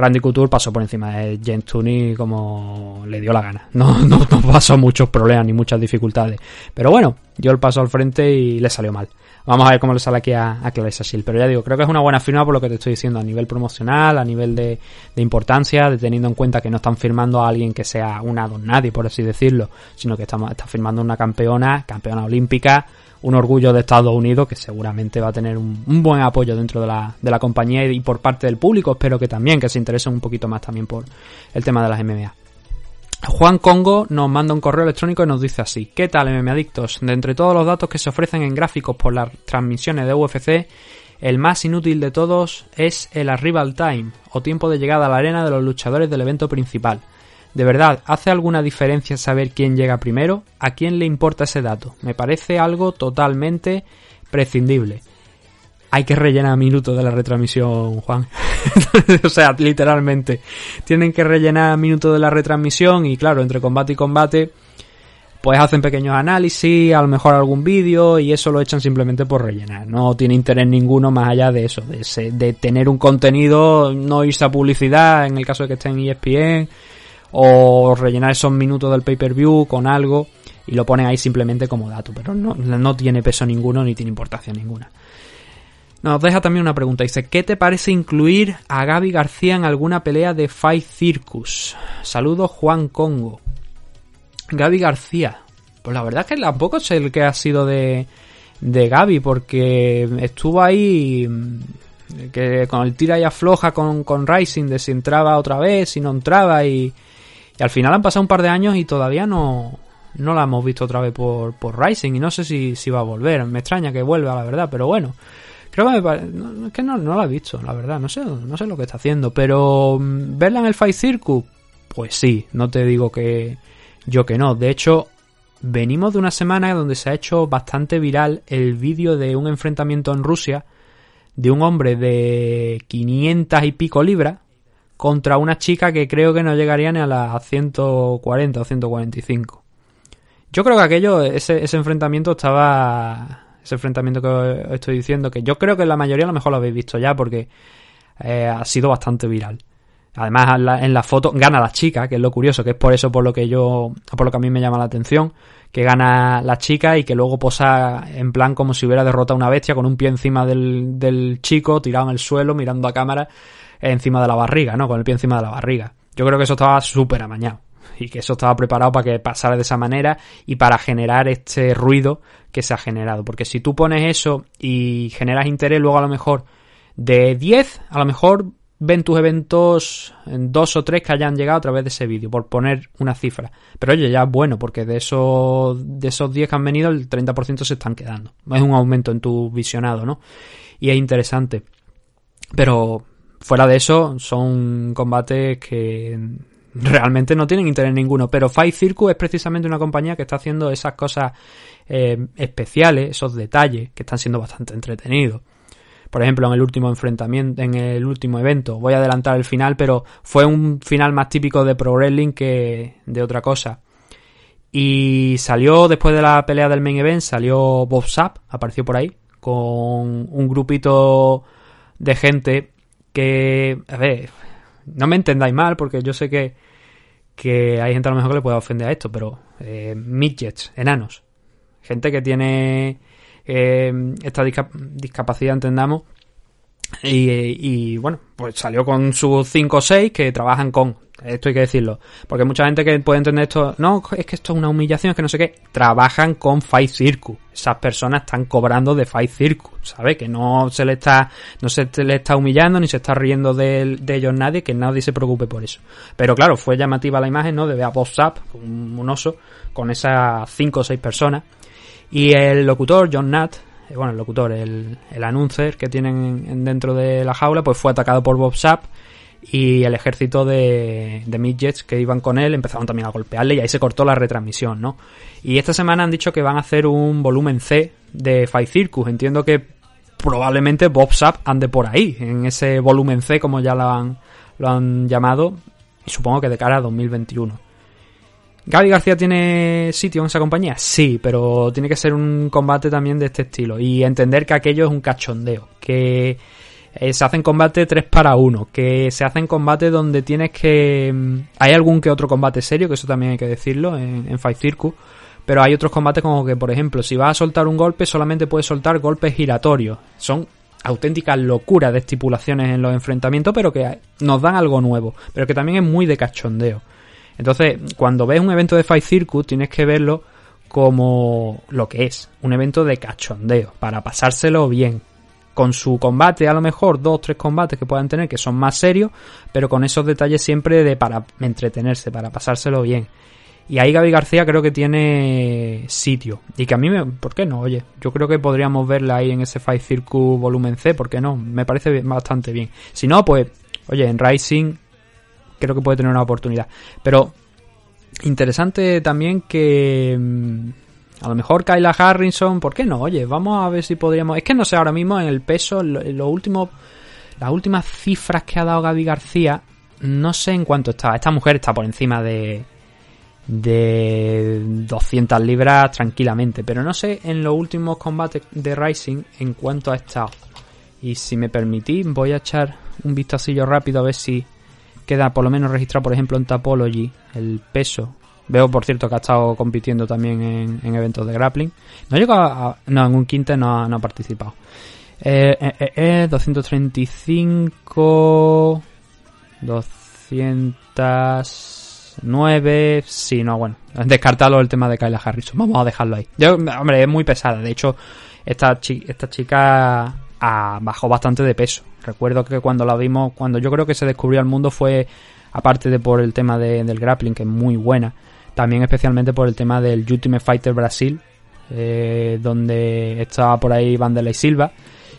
Randy Couture pasó por encima de James Tooney como le dio la gana. No, no, no pasó muchos problemas ni muchas dificultades. Pero bueno, dio el paso al frente y le salió mal. Vamos a ver cómo le sale aquí a, a Clarissa Shields. Pero ya digo, creo que es una buena firma por lo que te estoy diciendo a nivel promocional, a nivel de, importancia, de teniendo en cuenta que no están firmando a alguien que sea una don nadie, por así decirlo, sino que estamos, está firmando una campeona, campeona olímpica, un orgullo de Estados Unidos que seguramente va a tener un, buen apoyo dentro de la, de la compañía y, y por parte del público. Espero que también, que se interesen un poquito más también por el tema de las MMA. Juan Congo nos manda un correo electrónico y nos dice así: ¿Qué tal, MM Adictos? De entre todos los datos que se ofrecen en gráficos por las transmisiones de UFC, el más inútil de todos es el arrival time, o tiempo de llegada a la arena de los luchadores del evento principal. De verdad, ¿hace alguna diferencia saber quién llega primero? ¿A quién le importa ese dato? Me parece algo totalmente prescindible. Hay que rellenar minutos de la retransmisión, Juan. o sea, literalmente. Tienen que rellenar minutos de la retransmisión y claro, entre combate y combate, pues hacen pequeños análisis, a lo mejor algún vídeo y eso lo echan simplemente por rellenar. No tiene interés ninguno más allá de eso, de, ese- de tener un contenido, no irse a publicidad en el caso de que esté en ESPN o rellenar esos minutos del pay-per-view con algo y lo ponen ahí simplemente como dato, pero no, no tiene peso ninguno ni tiene importancia ninguna. Nos deja también una pregunta. Dice, ¿qué te parece incluir a Gaby García en alguna pelea de Fight Circus? Saludos Juan Congo. Gaby García. Pues la verdad es que tampoco sé el que ha sido de, de Gaby, porque estuvo ahí mm, que con el tira y afloja con, con Rising de si entraba otra vez, si no entraba y, y al final han pasado un par de años y todavía no, no la hemos visto otra vez por, por Rising y no sé si, si va a volver. Me extraña que vuelva, la verdad, pero bueno. Creo que me pare- no, es que no, no la he visto, la verdad. No sé, no sé lo que está haciendo. Pero mm, verla en el Fight Circus, pues sí, no te digo que yo que no. De hecho, venimos de una semana donde se ha hecho bastante viral el vídeo de un enfrentamiento en Rusia de un hombre de 500 y pico libras contra una chica que creo que no llegaría ni a las 140 o 145. Yo creo que aquello, ese, ese enfrentamiento estaba. Ese enfrentamiento que os estoy diciendo, que yo creo que la mayoría a lo mejor lo habéis visto ya, porque eh, ha sido bastante viral. Además, en la, foto gana la chica, que es lo curioso, que es por eso por lo que yo, por lo que a mí me llama la atención, que gana la chica y que luego posa en plan como si hubiera derrotado a una bestia con un pie encima del, del chico, tirado en el suelo, mirando a cámara, encima de la barriga, ¿no? Con el pie encima de la barriga. Yo creo que eso estaba súper amañado y que eso estaba preparado para que pasara de esa manera y para generar este ruido que se ha generado. Porque si tú pones eso y generas interés, luego a lo mejor de 10, a lo mejor ven tus eventos en dos o tres que hayan llegado a través de ese vídeo, por poner una cifra. Pero oye, ya es bueno, porque de esos, de esos 10 que han venido, el 30% se están quedando. Es un aumento en tu visionado, ¿no? Y es interesante. Pero fuera de eso, son combates que realmente no tienen interés ninguno. Pero Fight Circus es precisamente una compañía que está haciendo esas cosas eh, especiales, esos detalles, que están siendo bastante entretenidos. Por ejemplo, en el último enfrentamiento, en el último evento, voy a adelantar el final, pero fue un final más típico de Pro Wrestling que de otra cosa. Y salió después de la pelea del main event, salió Bob Sapp, apareció por ahí, con un grupito de gente que, a ver, no me entendáis mal, porque yo sé que, que hay gente a lo mejor que le pueda ofender a esto, pero eh, midgets, enanos, gente que tiene eh, esta disca- discapacidad, entendamos, y, y, bueno, pues salió con sus 5 o 6 que trabajan con. Esto hay que decirlo. Porque mucha gente que puede entender esto. No, es que esto es una humillación, es que no sé qué. Trabajan con Fight Circus. Esas personas están cobrando de Fight Circus. ¿Sabes? Que no se le está. No se le está humillando ni se está riendo de, de ellos nadie. Que nadie se preocupe por eso. Pero claro, fue llamativa la imagen, ¿no? De ver a Bob Sapp, un, un oso, con esas 5 o 6 personas. Y el locutor, John eh, bueno, el locutor, el, el announcer que tienen en- dentro de la jaula, pues fue atacado por Bob Sapp y el ejército de, de midgets que iban con él empezaron también a golpearle y ahí se cortó la retransmisión, ¿no? Y esta semana han dicho que van a hacer un volumen C de Fight Circus. Entiendo que probablemente Bob Sapp ande por ahí, en ese volumen C, como ya lo han, lo han llamado, y supongo que de cara a 2021. ¿Gaby García tiene sitio en esa compañía? Sí, pero tiene que ser un combate también de este estilo. Y entender que aquello es un cachondeo. Que eh, se hacen combate 3 para 1. Que se hacen combate donde tienes que. mm, Hay algún que otro combate serio, que eso también hay que decirlo en, en Fight Circus. Pero hay otros combates como que, por ejemplo, si vas a soltar un golpe, solamente puedes soltar golpes giratorios. Son auténticas locuras de estipulaciones en los enfrentamientos, pero que nos dan algo nuevo. Pero que también es muy de cachondeo. Entonces, cuando ves un evento de Fight Circus, tienes que verlo como lo que es, un evento de cachondeo, para pasárselo bien. Con su combate, a lo mejor dos, tres combates que puedan tener que son más serios, pero con esos detalles siempre de para entretenerse, para pasárselo bien. Y ahí Gaby García creo que tiene sitio. Y que a mí me... ¿Por qué no? Oye, yo creo que podríamos verla ahí en ese Fight Circus volumen C, ¿por qué no? Me parece bastante bien. Si no, pues, oye, en Rising creo que puede tener una oportunidad. Pero interesante también que mm, a lo mejor Kyla Harrison, ¿por qué no? Oye, vamos a ver si podríamos. Es que no sé ahora mismo en el peso, en lo- últimos, las últimas cifras que ha dado Gaby García, no sé en cuánto está. Esta mujer está por encima de de 200 libras tranquilamente, pero no sé en los últimos combates de Rising en cuánto ha estado. Y si me permitís, voy a echar un vistacillo rápido a ver si queda por lo menos registrado, por ejemplo, en Tapology el peso. Veo, por cierto, que ha estado compitiendo también en, en eventos de grappling. No llegó a... no, en un quinte no, no ha participado. Eh, eh, eh, eh, 235... 209... Sí, no, bueno. Descartalo el tema de Kyla Harrison. Vamos a dejarlo ahí. Yo, hombre, es muy pesada. De hecho, esta, esta chica ah, bajó bastante de peso. Recuerdo que cuando la vimos, cuando yo creo que se descubrió al mundo fue, aparte de por el tema de- del grappling, que es muy buena, también especialmente por el tema del Ultimate Fighter Brasil, eh, donde estaba por ahí Vanderlei Silva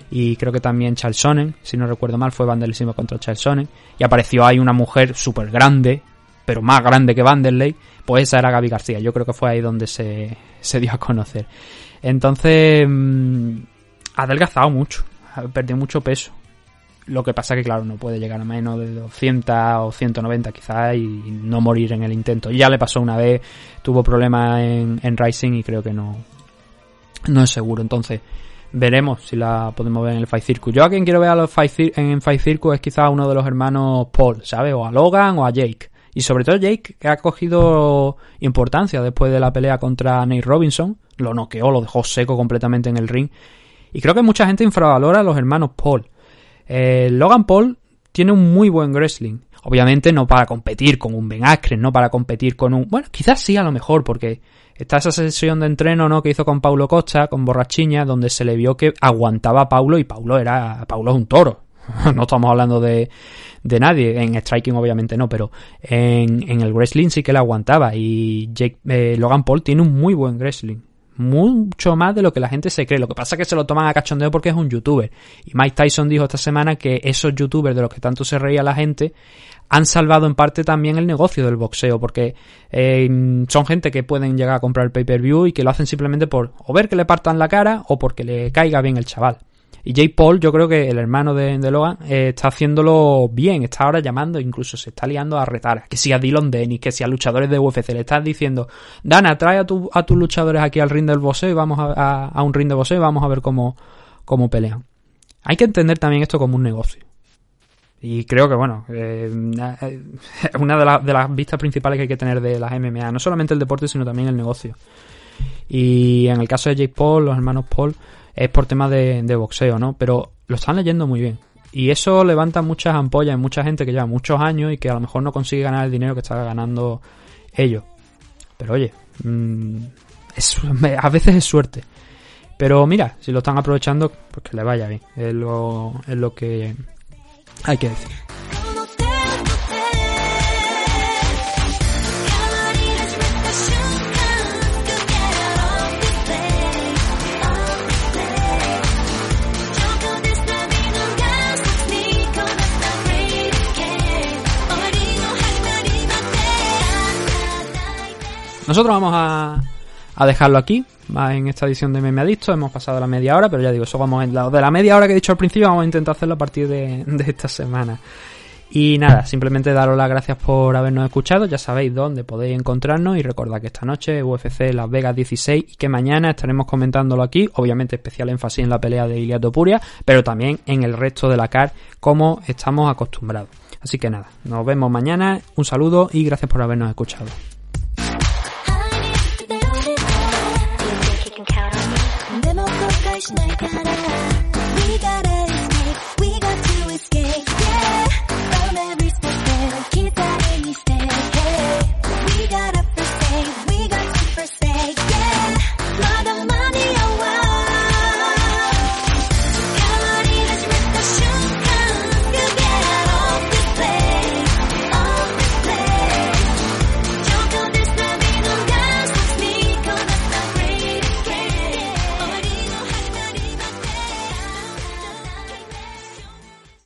y creo que también Charles Sonnen, si no recuerdo mal, fue Vanderlei Silva contra Charles Sonnen y apareció ahí una mujer súper grande, pero más grande que Vanderlei, pues esa era Gaby García. Yo creo que fue ahí donde se, se dio a conocer. Entonces, mm, ha adelgazado mucho, ha perdido mucho peso. Lo que pasa que, claro, no puede llegar a menos de 200 o 190 quizás y no morir en el intento. Ya le pasó una vez, tuvo problemas en, en Rising y creo que no, no es seguro. Entonces, veremos si la podemos ver en el Fight Circus. Yo a quien quiero ver a los Fight en Fight Circus es quizás uno de los hermanos Paul, ¿sabes? O a Logan o a Jake. Y sobre todo Jake, que ha cogido importancia después de la pelea contra Nate Robinson. Lo noqueó, lo dejó seco completamente en el ring. Y creo que mucha gente infravalora a los hermanos Paul. Eh, Logan Paul tiene un muy buen wrestling. Obviamente no para competir con un Ben Askren, no para competir con un... Bueno, quizás sí a lo mejor, porque está esa sesión de entreno ¿no? que hizo con Paulo Costa, con Borrachiña, donde se le vio que aguantaba a Paulo y Paulo era... Paulo es un toro. no estamos hablando de, de nadie. En striking obviamente no, pero en, en el wrestling sí que le aguantaba. Y Jake, eh, Logan Paul tiene un muy buen wrestling. Mucho más de lo que la gente se cree. Lo que pasa es que se lo toman a cachondeo porque es un youtuber. Y Mike Tyson dijo esta semana que esos youtubers de los que tanto se reía la gente han salvado en parte también el negocio del boxeo. Porque eh, son gente que pueden llegar a comprar el pay-per-view y que lo hacen simplemente por o ver que le partan la cara o porque le caiga bien el chaval. Y Jake Paul, yo creo que el hermano de, de Logan, eh, está haciéndolo bien. Está ahora llamando, incluso se está liando a retar. Que si a Dylan Dennis, que si a luchadores de UFC le estás diciendo, Dana, trae a, tu- a tus luchadores aquí al ring del boxeo y vamos a, un ring de boxeo vamos a ver cómo, cómo pelean. Hay que entender también esto como un negocio. Y creo que, bueno, eh, es una de, las- de las vistas principales que hay que tener de las MMA. No solamente el deporte, sino también el negocio. Y en el caso de Jake Paul, los hermanos Paul, es por tema de, de boxeo, ¿no? Pero lo están leyendo muy bien. Y eso levanta muchas ampollas en mucha gente que lleva muchos años y que a lo mejor no consigue ganar el dinero que está ganando ellos. Pero oye, mm, es- a veces es suerte. Pero mira, si lo están aprovechando, pues que le vaya bien. Es lo, es lo que hay que decir. Nosotros vamos a, dejarlo aquí, en esta edición de Meme Adicto. Hemos pasado la media hora, pero ya digo, eso vamos en la, de la media hora que he dicho al principio, vamos a intentar hacerlo a partir de, de esta semana. Y nada, simplemente daros las gracias por habernos escuchado. Ya sabéis dónde podéis encontrarnos y recordad que esta noche UFC Las Vegas 16 y que mañana estaremos comentándolo aquí. Obviamente especial énfasis en la pelea de Iliad Topuria, pero también en el resto de la CAR como estamos acostumbrados. Así que nada, nos vemos mañana. Un saludo y gracias por habernos escuchado. It's like a